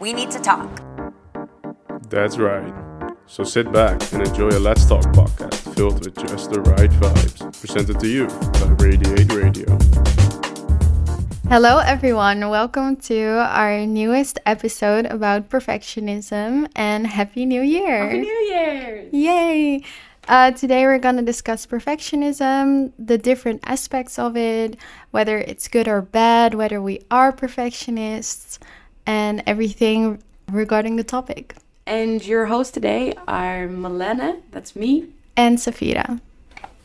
we need to talk. That's right. So sit back and enjoy a Let's Talk podcast filled with just the right vibes. Presented to you by Radiate Radio. Hello, everyone. Welcome to our newest episode about perfectionism and Happy New Year! Happy New Year! Yay! Uh, today, we're going to discuss perfectionism, the different aspects of it, whether it's good or bad, whether we are perfectionists, and everything regarding the topic. And your hosts today are Malena, that's me, and Safira.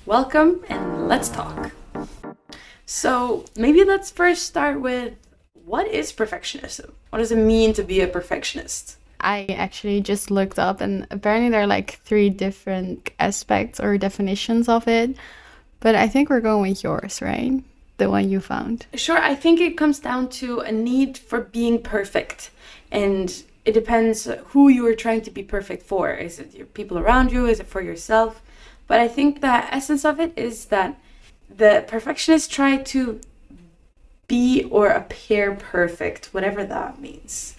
Welcome and let's talk. So, maybe let's first start with what is perfectionism? What does it mean to be a perfectionist? I actually just looked up, and apparently there are like three different aspects or definitions of it. But I think we're going with yours, right? The one you found. Sure, I think it comes down to a need for being perfect. And it depends who you are trying to be perfect for. Is it your people around you? Is it for yourself? But I think the essence of it is that the perfectionists try to be or appear perfect, whatever that means.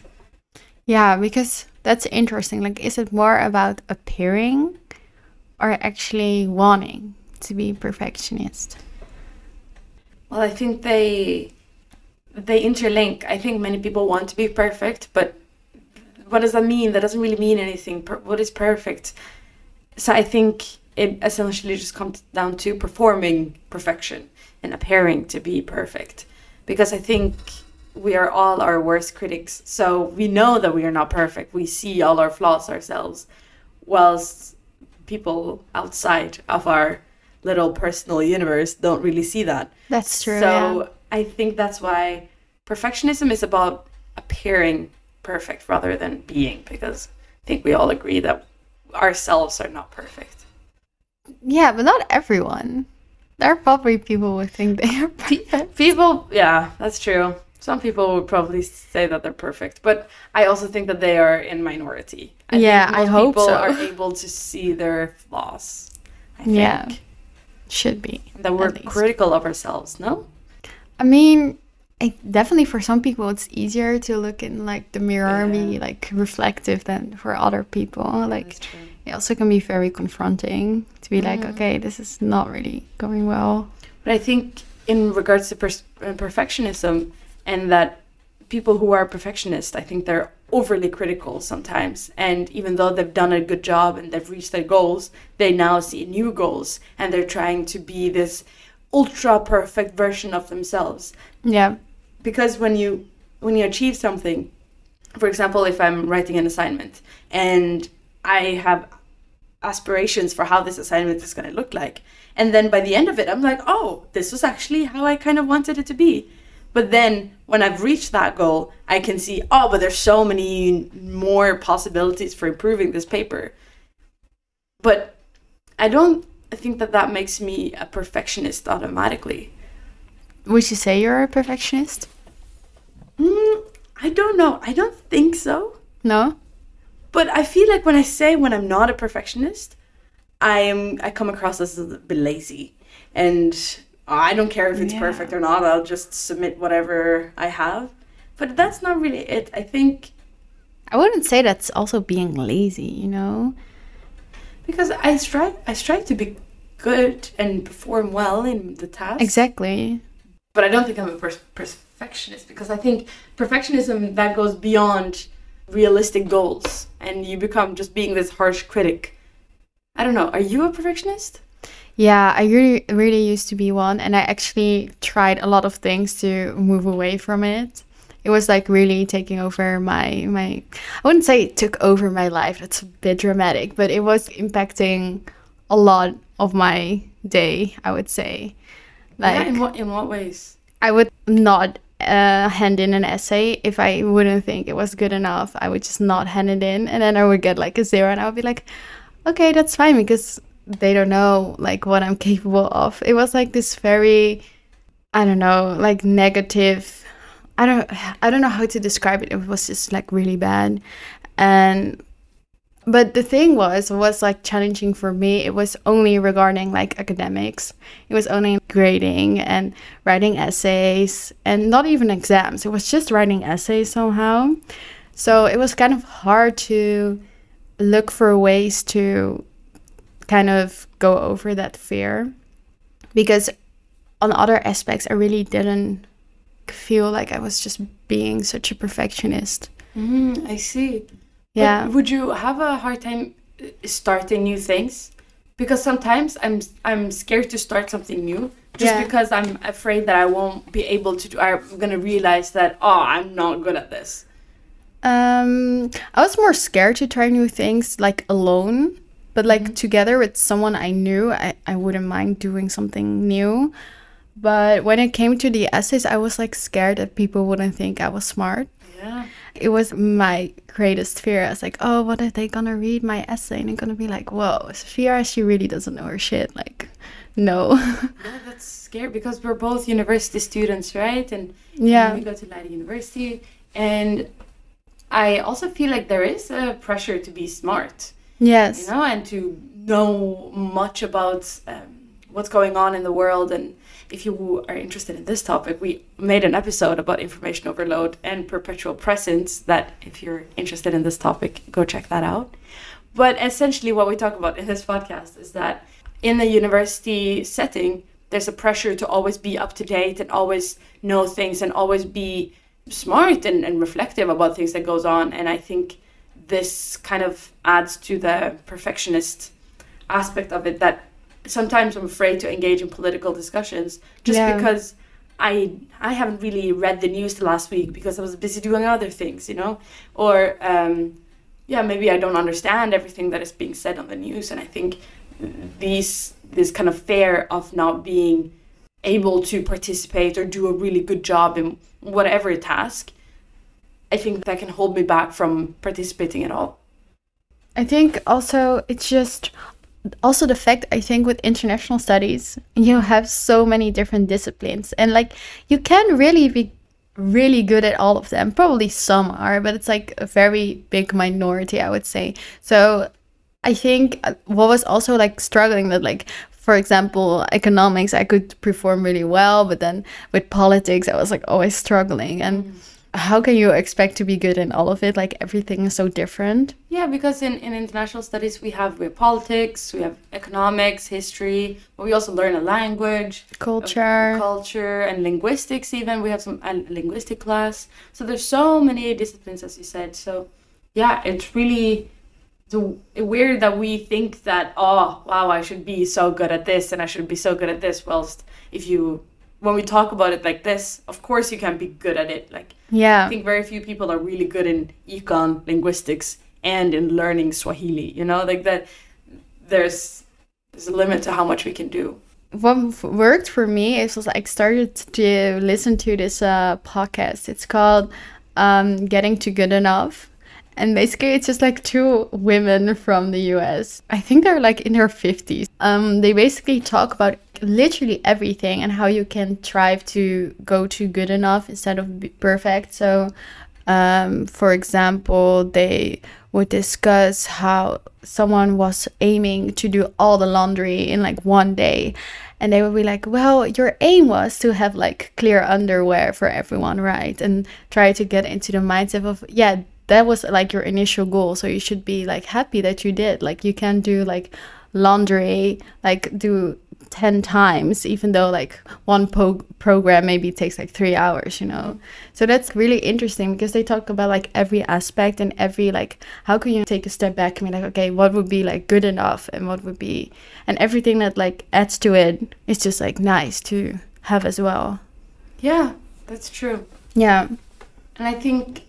Yeah, because that's interesting. Like, is it more about appearing or actually wanting to be perfectionist? Well, I think they they interlink. I think many people want to be perfect, but what does that mean? That doesn't really mean anything. Per- what is perfect? So I think it essentially just comes down to performing perfection and appearing to be perfect. Because I think we are all our worst critics. So we know that we are not perfect. We see all our flaws ourselves, whilst people outside of our little personal universe don't really see that. That's true. So yeah. I think that's why perfectionism is about appearing perfect rather than being, because I think we all agree that ourselves are not perfect. Yeah, but not everyone. There are probably people who think they are perfect. People, yeah, that's true. Some people would probably say that they're perfect, but I also think that they are in minority. I yeah, think I hope people so. are able to see their flaws. I think. Yeah. Should be. That we're critical of ourselves, no? I mean, I, definitely for some people it's easier to look in like the mirror and be like reflective than for other people. Like it also can be very confronting to be like, okay, this is not really going well. But I think in regards to uh, perfectionism and that people who are perfectionists, I think they're overly critical sometimes. And even though they've done a good job and they've reached their goals, they now see new goals and they're trying to be this ultra perfect version of themselves. Yeah. Because when you when you achieve something, for example, if I'm writing an assignment and I have aspirations for how this assignment is going to look like. And then by the end of it, I'm like, oh, this was actually how I kind of wanted it to be. But then when I've reached that goal, I can see, oh, but there's so many more possibilities for improving this paper. But I don't think that that makes me a perfectionist automatically. Would you say you're a perfectionist? Mm, I don't know. I don't think so. No? But I feel like when I say when I'm not a perfectionist, I am I come across as a bit lazy, and I don't care if it's Yeah. perfect or not. I'll just submit whatever I have. But that's not really it. I think I wouldn't say that's also being lazy, you know? because I strive I strive to be good and perform well in the task. Exactly. But I don't think I'm a per- perfectionist because I think perfectionism that goes beyond realistic goals, and you become just being this harsh critic. I don't know. Are you a perfectionist? Yeah, I really, really used to be one, and I actually tried a lot of things to move away from it. It was like really taking over my my. I wouldn't say it took over my life. That's a bit dramatic, but it was impacting a lot of my day. I would say, yeah, like in what in what ways? I would not uh, hand in an essay if I wouldn't think it was good enough. I would just not hand it in, and then I would get like a zero, and I would be like, okay, that's fine because they don't know like what I'm capable of. It was like this very, I don't know, like negative. I don't, I don't know how to describe it. It was just like really bad, and but the thing was was like challenging for me it was only regarding like academics it was only grading and writing essays and not even exams it was just writing essays somehow So it was kind of hard to look for ways to kind of go over that fear because on other aspects, I really didn't feel like I was just being such a perfectionist. Mm, I see. Yeah. But would you have a hard time uh, starting new things? Because sometimes I'm I'm scared to start something new just Yeah. because I'm afraid that I won't be able to do. I'm gonna realize that oh I'm not good at this. Um, I was more scared to try new things like alone, but like mm-hmm. together with someone I knew, I, I wouldn't mind doing something new. But when it came to the essays, I was like scared that people wouldn't think I was smart. Yeah. It was my greatest fear. I was like, oh, what are they gonna read my essay and they're gonna be like, whoa, Sophia, she really doesn't know her shit. Like, no. Yeah, that's scary because we're both university students, right? And yeah. we go to Leiden University, and I also feel like there is a pressure to be smart. Yes. you know, and to know much about um, what's going on in the world. And if you are interested in this topic, we made an episode about information overload and perpetual presence. That if you're interested in this topic, go check that out. But essentially, what we talk about in this podcast is that in the university setting, there's a pressure to always be up to date and always know things and always be smart and, and reflective about things that goes on. And I think this kind of adds to the perfectionist aspect of it that sometimes I'm afraid to engage in political discussions just Yeah. because I I haven't really read the news the last week because I was busy doing other things, you know, or um, yeah, maybe I don't understand everything that is being said on the news, and I think these this kind of fear of not being able to participate or do a really good job in whatever task, I think that can hold me back from participating at all. I think also it's just also the fact I think with international studies you have so many different disciplines and like you can really be really good at all of them. Probably some are, but it's like a very big minority, I would say. So I think uh, what was also like struggling that like for example economics I could perform really well, but then with politics I was like always struggling and how can you expect to be good in all of it? Like everything is so different. Yeah, because in, in international studies we have we have politics, we have economics, history, but we also learn a language, Culture. culture, and linguistics. Even we have some a linguistic class. So there's so many disciplines, as you said. So yeah, it's really it's weird that we think that oh wow I should be so good at this and I should be so good at this. Whilst if you when we talk about it like this, of course you can be good at it. Like Yeah. I think very few people are really good in econ, linguistics, and in learning Swahili. You know, like that. There's there's a limit to how much we can do. what worked for me is was I started to listen to this uh, podcast. It's called um, "Getting to Good Enough," and basically it's just like two women from the U.S. I think they're like in their fifties. Um, they basically talk about literally everything and how you can strive to go to good enough instead of perfect. So, um, for example, they would discuss how someone was aiming to do all the laundry in like one day. And they would be like, well, your aim was to have like clear underwear for everyone, right? And try to get into the mindset of, yeah, that was like your initial goal. So you should be like happy that you did. Like you can do like laundry, like do 10 times even though like one program maybe takes like three hours you know so that's really interesting because they talk about like every aspect and every like how can you take a step back and be like okay what would be like good enough and what would be and everything that like adds to it is just like nice to have as well Yeah, that's true. yeah And I think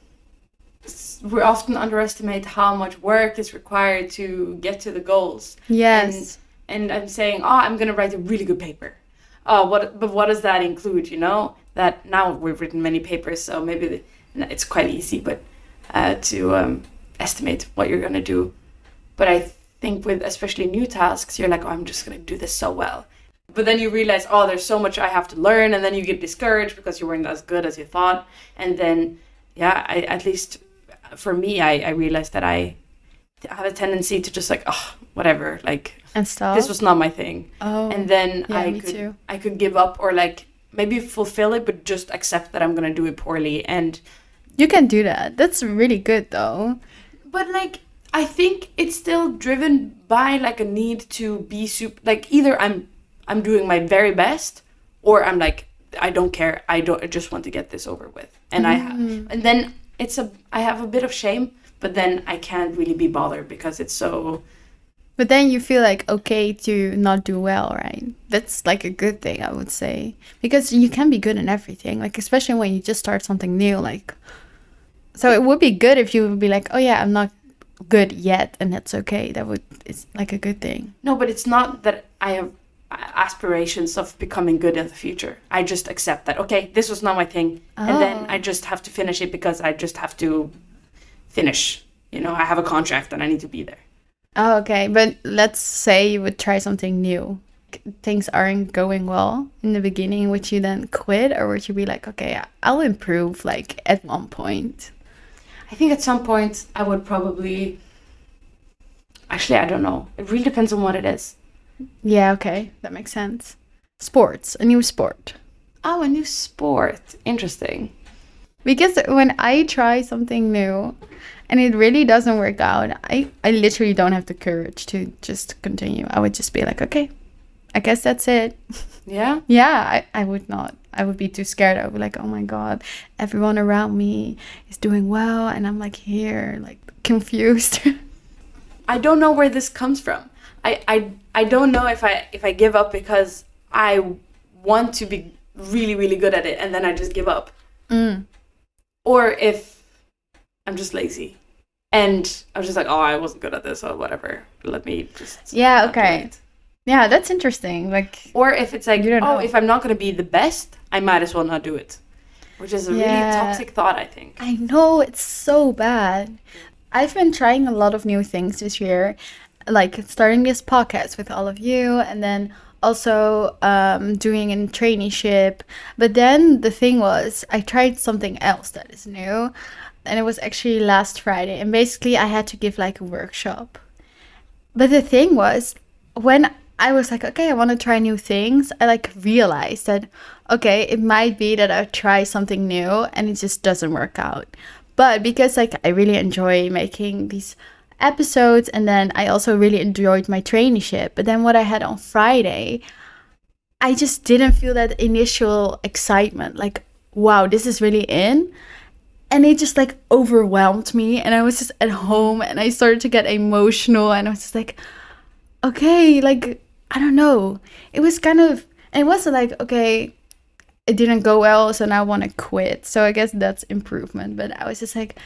we often underestimate how much work is required to get to the goals. yes and I'm saying, oh, I'm gonna write a really good paper. Oh, what? But what does that include? You know, that now we've written many papers, so maybe the, it's quite easy, but uh, to um, estimate what you're gonna do. But I think with especially new tasks, you're like, oh, I'm just gonna do this so well. But then you realize, oh, there's so much I have to learn, and then you get discouraged because you weren't as good as you thought. And then, yeah, I, at least for me, I, I realized that I have a tendency to just like, oh, whatever, like and stuff this was not my thing oh and then yeah, i could too. i could give up or like maybe fulfill it but just accept that i'm to do it poorly and You can do that. That's really good though. But like I think it's still driven by like a need to be super like either I'm I'm doing my very best or I'm like I don't care. I don't I just want to get this over with. And I have mm. and then it's a I have a bit of shame, but then I can't really be bothered because it's so But then you feel like okay to not do well, right? That's like a good thing, I would say. Because you can be good in everything, like especially when you just start something new, like so it would be good if you would be like, "Oh yeah, I'm not good yet," and that's okay. That would it's like a good thing. No, but it's not that I have aspirations of becoming good in the future. I just accept that okay, this was not my thing, and then Oh. I just have to finish it because I just have to finish. You know, I have a contract and I need to be there. Oh, okay. But let's say you would try something new. Things aren't going well in the beginning. Would you then quit, or would you be like, okay, I'll improve like at one point? I think at some point I would probably. Actually, I don't know. It really depends on what it is. Yeah, okay, that makes sense. Sports, a new sport. Oh, a new sport. Interesting. Because when I try something new and it really doesn't work out, I, I literally don't have the courage to just continue. I would just be like, okay, I guess that's it. Yeah. Yeah, I, I would not. I would be too scared. I would be like, oh my God, everyone around me is doing well. And I'm like here, like confused. I don't know where this comes from. I, I, I don't know if I if I give up because I want to be really really good at it and then I just give up, mm. Or if I'm just lazy, and I was just like, oh, I wasn't good at this or whatever. Let me just Yeah, okay. Yeah, that's interesting. Like, Or if it's like, You don't oh, know. if I'm not gonna be the best, I might as well not do it, which is a Yeah. really toxic thought. I think. I know it's so bad. I've been trying a lot of new things this year, like starting this podcast with all of you, and then also um, doing a traineeship. But then the thing was, I tried something else that is new, and it was actually last Friday. And basically, I had to give like a workshop. But the thing was, when I was like, okay, I want to try new things, I like realized that, okay, it might be that I try something new and it just doesn't work out. But because like I really enjoy making these episodes and then I also really enjoyed my traineeship. But then what I had on Friday, I just didn't feel that initial excitement, like, wow, this is really in. And it just like overwhelmed me and i was just at home and i started to get emotional and i was just like okay like i don't know. It was kind of it wasn't like okay it didn't go well so now i want to quit. So i guess that's improvement but i was just like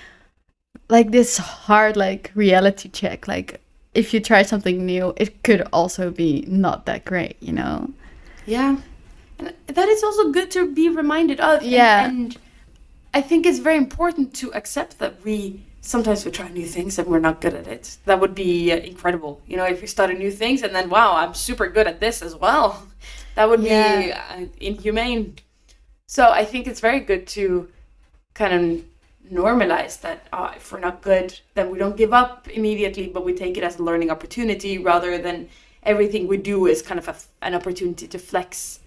like this hard like reality check like if you try something new it could also be not that great you know Yeah. And that is also good to be reminded of. and- Yeah. And, I think it's very important to accept that we sometimes we try new things and we're not good at it. That would be uh, incredible. You know, if we started new things and then, wow, I'm super good at this as well. That would be uh, inhumane. So I think it's very good to kind of normalize that uh, if we're not good, then we don't give up immediately, but we take it as a learning opportunity rather than everything we do is kind of a, an opportunity to flex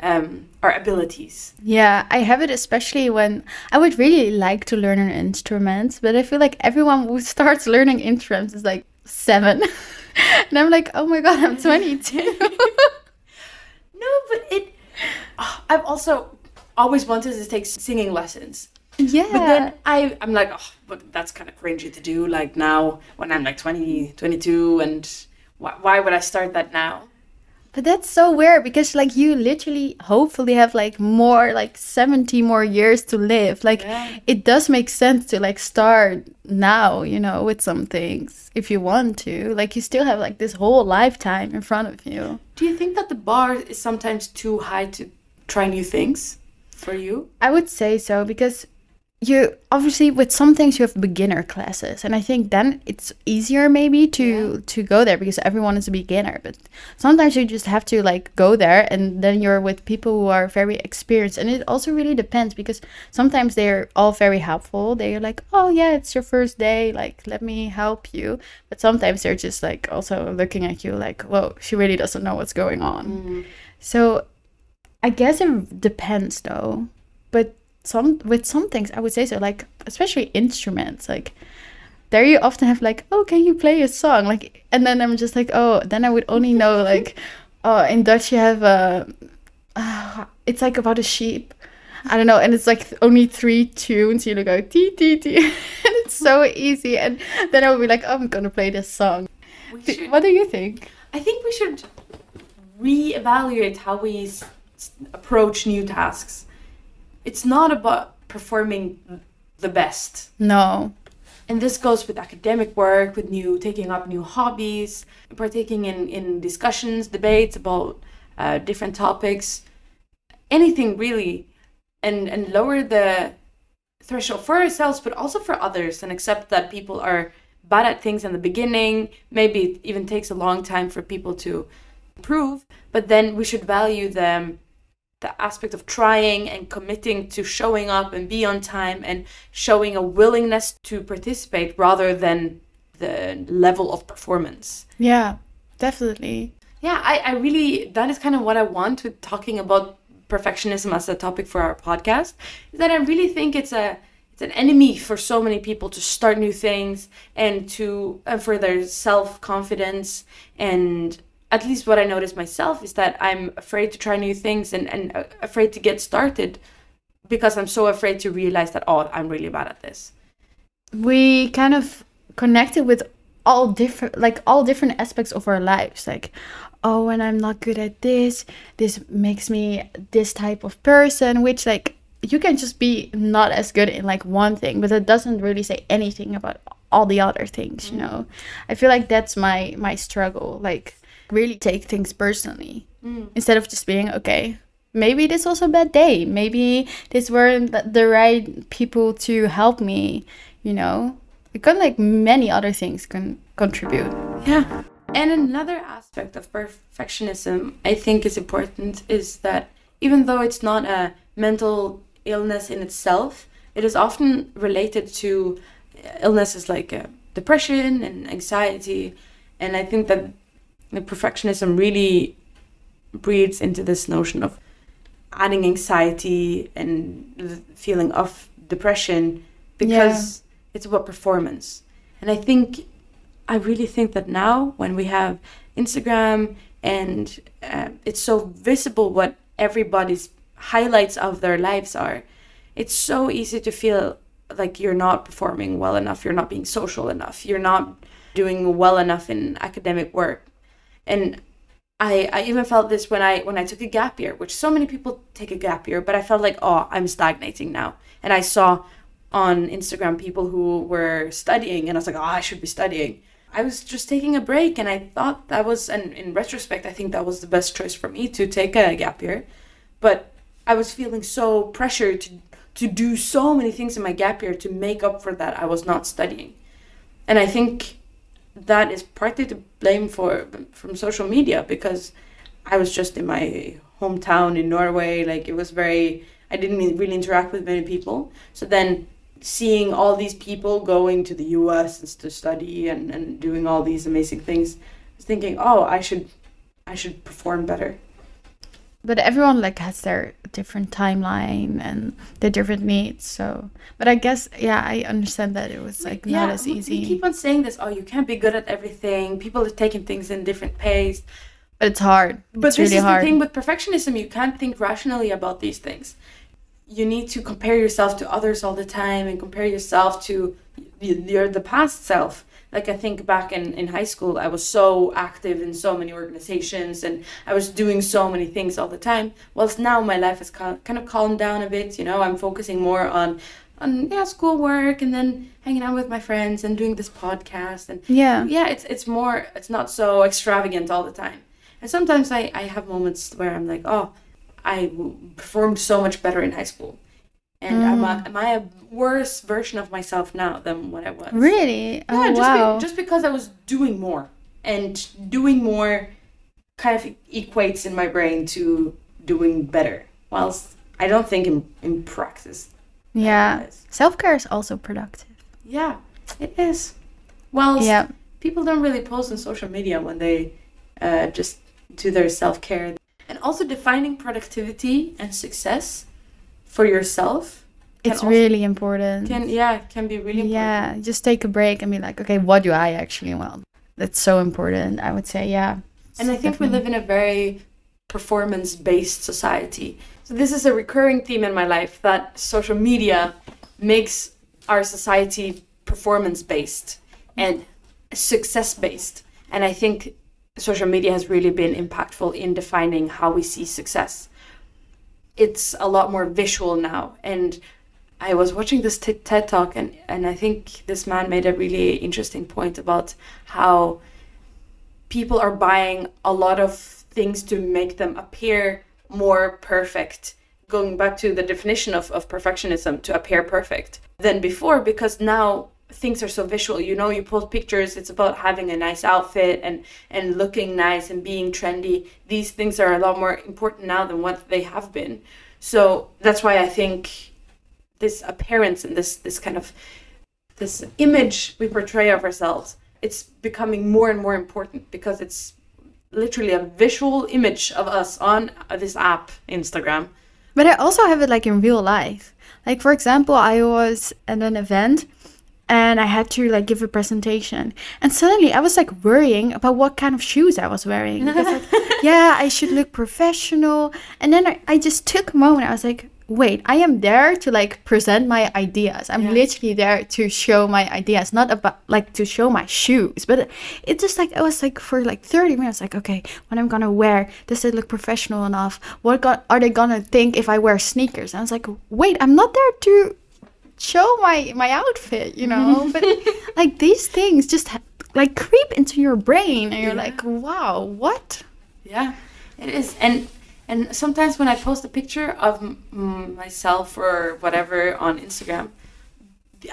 um, our abilities. Yeah, I have it especially when I would really like to learn an instrument, but I feel like everyone who starts learning instruments is like seven. and I'm like, oh my god, I'm 22. No, but it. oh, I've also always wanted to take singing lessons. Yeah. But then I, I'm like, oh, but that's kind of cringy to do. Like now, when I'm like 20, 22, and why, why would I start that now? But that's so weird because like you literally hopefully have like more like 70 more years to live. Like Yeah. it does make sense to like start now, you know, with some things if you want to. Like you still have like this whole lifetime in front of you. Do you think that the bar is sometimes too high to try new things for you? I would say so because you obviously with some things you have beginner classes and I think then it's easier maybe to to go there because everyone is a beginner but sometimes you just have to like go there and then you're with people who are very experienced and it also really depends because sometimes they're all very helpful. They're like oh yeah it's your first day like let me help you. But sometimes they're just like also looking at you like whoa she really doesn't know what's going on. Mm-hmm. So I guess it depends though. But some with some things I would say so. Like especially instruments. Like there you often have like, oh, can you play a song? Like, and then I'm just like, oh, then I would only know like, oh, in Dutch you have a, uh, it's like about a sheep. I don't know, and it's like only three tunes. You go tee tee tee, and it's so easy. And then I would be like, oh, I'm gonna play this song. Should- What do you think? I think we should reevaluate how we approach new tasks. It's not about performing the best. No. And this goes with academic work, with new taking up new hobbies, partaking in, in discussions, debates about uh, different topics, anything really, and and lower the threshold for ourselves, but also for others, and accept that people are bad at things in the beginning. Maybe it even takes a long time for people to improve, but then we should value them the aspect of trying and committing to showing up and be on time and showing a willingness to participate rather than the level of performance. Yeah, definitely. Yeah, I, I really, that is kind of what I want with talking about perfectionism as a topic for our podcast, is that I really think it's a, it's an enemy for so many people to start new things and to, and for their self-confidence and at least what I notice myself is that I'm afraid to try new things and, and uh, afraid to get started because I'm so afraid to realize that, oh, I'm really bad at this. we kind of connected with all different like all different aspects of our lives. Like oh when i'm not good at this this makes me this type of person which like you can just be not as good in like one thing but it doesn't really say anything about all the other things you know? I feel like that's my my struggle. Like really take things personally instead of just being okay maybe this was a bad day maybe this weren't the right people to help me you know it can like many other things can contribute Yeah. And another aspect of perfectionism I think is important is that even though it's not a mental illness in itself, it is often related to illnesses like uh, depression and anxiety. And I think that the perfectionism really breeds into this notion of adding anxiety and the feeling of depression because it's about performance. And I think I really think that now, when we have Instagram and uh, it's so visible what everybody's highlights of their lives are, it's so easy to feel like you're not performing well enough, you're not being social enough, you're not doing well enough in academic work. And I, I even felt this when I when I took a gap year, which so many people take a gap year, but I felt like, oh, I'm stagnating now. And I saw on Instagram people who were studying, and I was like, oh, I should be studying. I was just taking a break, and I thought that was, and in retrospect, I think that was the best choice for me to take a gap year. But I was feeling so pressured to to do so many things in my gap year to make up for that I was not studying, and I think that is partly to blame for from social media because I was just in my hometown in Norway. Like it was very, I didn't really interact with many people. So then seeing all these people going to the US to study and, and doing all these amazing things, I was thinking, oh, I should, I should perform better. but everyone like has their different timeline and the different needs so but i guess yeah i understand that it was like not as easy We keep on saying this. Oh, you can't be good at everything. People are taking things in different pace. but it's hard But it's this really is hard the thing with perfectionism. You can't think rationally about these things. You need to compare yourself to others all the time and compare yourself to your the past self. Like I think back in, in high school, I was so active in so many organizations and I was doing so many things all the time. Whilst now my life has cal- kind of calmed down a bit. You know, I'm focusing more on on yeah schoolwork and then hanging out with my friends and doing this podcast and yeah yeah it's it's more it's not so extravagant all the time and sometimes i i have moments where i'm like oh I performed so much better in high school and am, I, am i a worse version of myself now than what i was? Really? Oh yeah just, wow. be, just because i was doing more. And doing more kind of equates in my brain to doing better whilst i don't think in, in practice yeah. self-care is also productive. Yeah it is. Whilst yeah. people don't really post on social media when they uh, just do their self care. And also defining productivity and success for yourself it's really important. can yeah can be really important. yeah, just take a break and be like, okay, what do I actually want? That's so important. I would say, yeah. And I think we live in a very performance based society. So, this is a recurring theme in my life that social media makes our society performance based and success based. And I think social media has really been impactful in defining how we see success. It's a lot more visual now. And I was watching this TED talk, and, and I think this man made a really interesting point about how people are buying a lot of things to make them appear more perfect going back to the definition of, of perfectionism to appear perfect than before because now things are so visual you know you post pictures it's about having a nice outfit and and looking nice and being trendy. These things are a lot more important now than what they have been. So that's why i think this appearance and this this kind of this image we portray of ourselves it's becoming more and more important because it's literally a visual image of us on this app instagram. But I also have it like in real life. Like for example, I was at an event and I had to like give a presentation. And suddenly I was like worrying about what kind of shoes I was wearing. Because like, yeah, I should look professional. And then I, I just took a moment. I was like, wait, I am there to like present my ideas. I'm Yeah. literally there to show my ideas, not about like to show my shoes. But it just like I was like for like 30 minutes, like, okay, what I'm gonna wear, does it look professional enough? What go- are they gonna think if I wear sneakers? And I was like, wait, I'm not there to show my my outfit, you know. Mm-hmm. but like these things just like creep into your brain, and you're Yeah. like, wow, what? Yeah, it is. And and sometimes when I post a picture of myself or whatever on Instagram,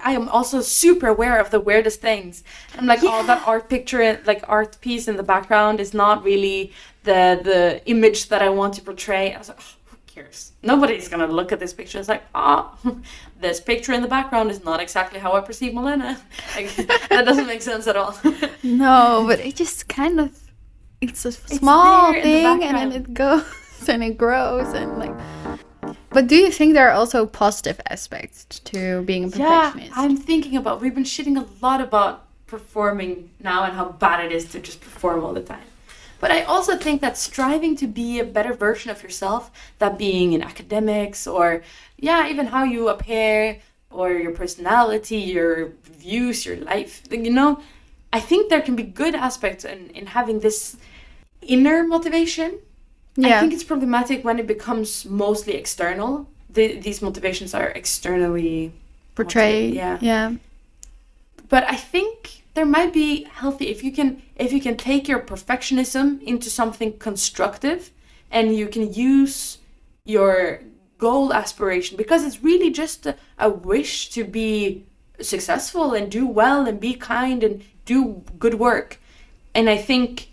I am also super aware of the weirdest things. I'm like, oh, that art picture, like art piece in the background, is not really the the image that I want to portray. I was like, oh, cares? Nobody's gonna look at this picture. It's like, ah, this picture in the background is not exactly how I perceive Milena. Like, that doesn't make sense at all. No, but it just kind of it's a small there in the thing and then it goes and it grows and like but do you think there are also positive aspects to being a perfectionist? Yeah. I'm thinking about. We've been shitting a lot about performing now and how bad it is to just perform all the time. But I also think that striving to be a better version of yourself, that being in academics or yeah, even how you appear or your personality, your views, your life, you know, I think there can be good aspects in, in having this inner motivation Yeah. I think it's problematic when it becomes mostly external. The, these motivations are externally portray. yeah. Yeah. but I think there might be healthy if you can if you can take your perfectionism into something constructive and you can use your goal aspiration because it's really just a, a wish to be successful and do well and be kind and do good work. And i think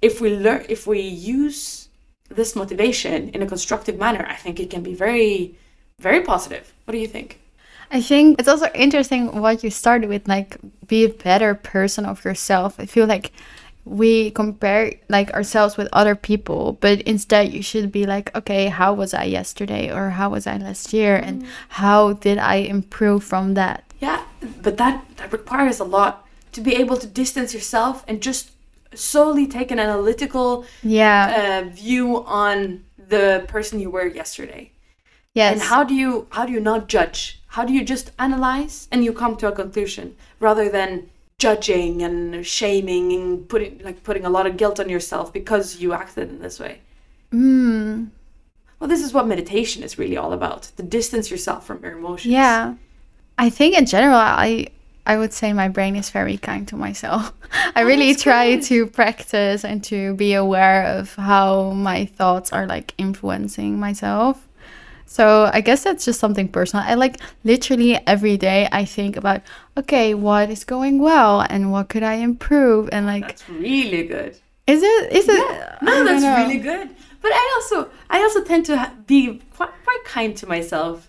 if we learn if we use this motivation in a constructive manner i think it can be very very positive. What do you think I think it's also interesting what you started with, like be a better person of yourself. I feel like we compare like ourselves with other people, but instead you should be like, okay, how was I yesterday or how was I last year and how did I improve from that? Yeah, but that that requires a lot to be able to distance yourself and just solely take an analytical Yeah. uh, view on the person you were yesterday. yes. And how do you how do you not judge? How do you just analyze and you come to a conclusion rather than judging and shaming and putting like putting a lot of guilt on yourself because you acted in this way? mm, Well, this is what meditation is really all about: to distance yourself from your emotions. yeah. I think in general, I I would say my brain is very kind to myself. I really Oh, that's try good. to practice and to be aware of how my thoughts are like influencing myself. So I guess that's just something personal. I like literally every day I think about okay, what is going well and what could I improve and like That's really good. is it is it I No, that's know. really good. But I also I also tend to be quite, quite kind to myself.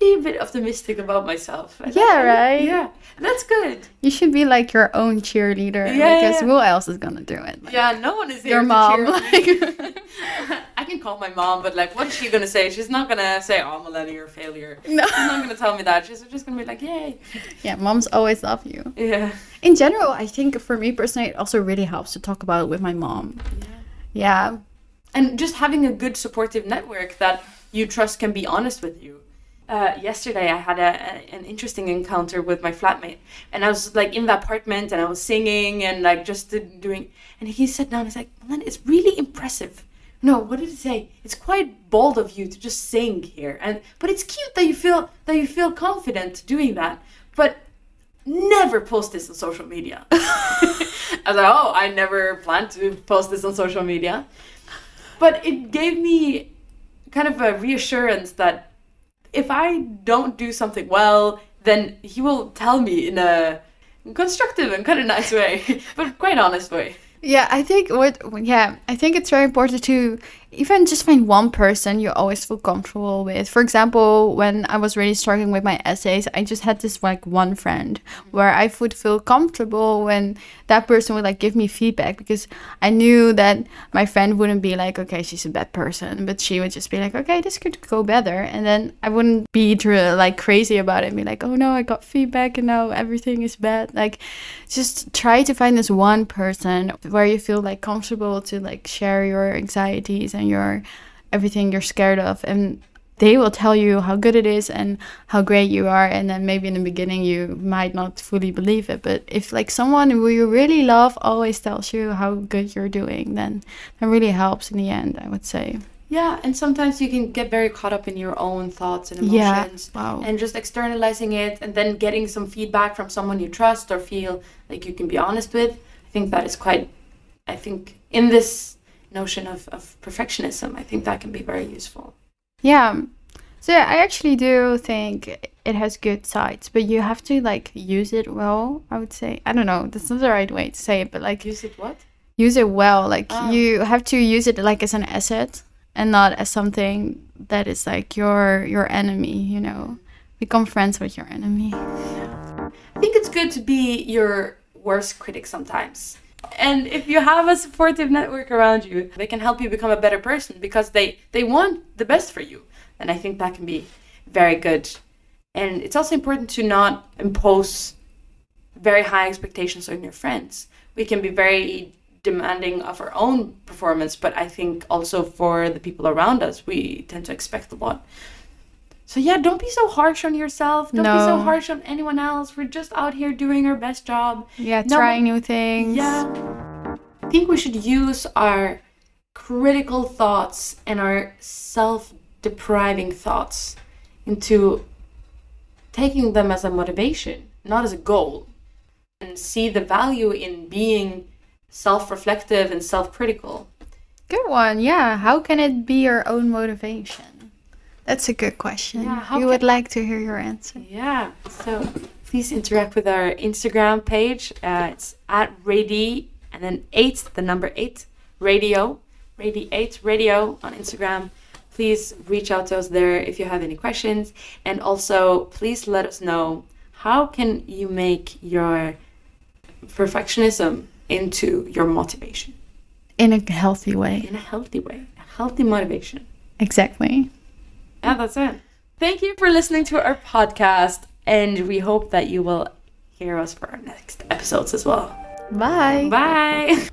Be a bit optimistic about myself. And Yeah, right? Yeah, that's good. You should be like your own cheerleader Yeah, because yeah. who else is gonna do it? Like, Yeah, no one is Your mom, cheer on me. like- I can call my mom, but like, what's she gonna say? She's not gonna say, "Oh, Melanie, you're a failure." No. She's not gonna tell me that. She's just gonna be like, "Yay." Yeah, moms always love you. Yeah. In general, I think for me personally, it also really helps to talk about it with my mom. Yeah. Yeah. and just having a good supportive network that you trust can be honest with you. Uh, yesterday, I had a, a- an interesting encounter with my flatmate, and I was like in the apartment, and I was singing and like just doing. And he sat down. And he's like, "Man, it's really impressive." No, what did he say? It's quite bold of you to just sing here, and but it's cute that you feel that you feel confident doing that. But never post this on social media. I was like, oh, I never planned to post this on social media. But it gave me kind of a reassurance that if I don't do something well, then he will tell me in a constructive and kind of nice way, but quite honest way. Yeah, I think what yeah, I think it's very important to even just find one person you always feel comfortable with. For example, when I was really struggling with my essays, I just had this like one friend mm-hmm. where I would feel comfortable when that person would like give me feedback because I knew that my friend wouldn't be like, okay, she's a bad person, but she would just be like, okay, this could go better, and then I wouldn't be like crazy about it and be like, oh no, I got feedback and now everything is bad. Like, just try to find this one person where you feel like comfortable to like share your anxieties and your everything you're scared of and they will tell you how good it is and how great you are and then maybe in the beginning you might not fully believe it but if like someone who you really love always tells you how good you're doing then that really helps in the end i would say Yeah, and sometimes you can get very caught up in your own thoughts and Yeah. emotions. Wow. And just externalizing it and then getting some feedback from someone you trust or feel like you can be honest with. I think that is quite, I think, in this notion of, of perfectionism, I think that can be very useful. Yeah. So yeah, I actually do think it has good sides, but you have to like use it well, I would say. I don't know, that's not the right way to say it, but like Use it what? use it well. Like Ah. you have to use it like as an asset and not as something that is like your your enemy, you know. Become friends with your enemy. I think it's good to be your worst critic sometimes. And if you have a supportive network around you, they can help you become a better person because they they want the best for you. And I think that can be very good. And it's also important to not impose very high expectations on your friends. We can be very demanding of our own performance, but I think also for the people around us, we tend to expect a lot. So yeah, don't be so harsh on yourself. Don't be so harsh on anyone else. We're just out here doing our best job. Yeah, No, trying new things. Yeah. I think we should use our critical thoughts and our self depriving thoughts into taking them as a motivation, not as a goal. And see the value in being self reflective and self critical. Good one. Yeah. How can it be your own motivation? That's a good question. Yeah, we would like to hear your answer. Yeah. So please interact with our Instagram page. Uh, it's at Radi and then eight, the number eight, radio, Radi eight radio on Instagram. Please reach out to us there if you have any questions, and also please let us know how can you make your perfectionism into your motivation In a healthy way. in a healthy way, a healthy motivation. Exactly. Yeah, that's it. Thank you for listening to our podcast, and we hope that you will hear us for our next episodes as well. Bye. Bye.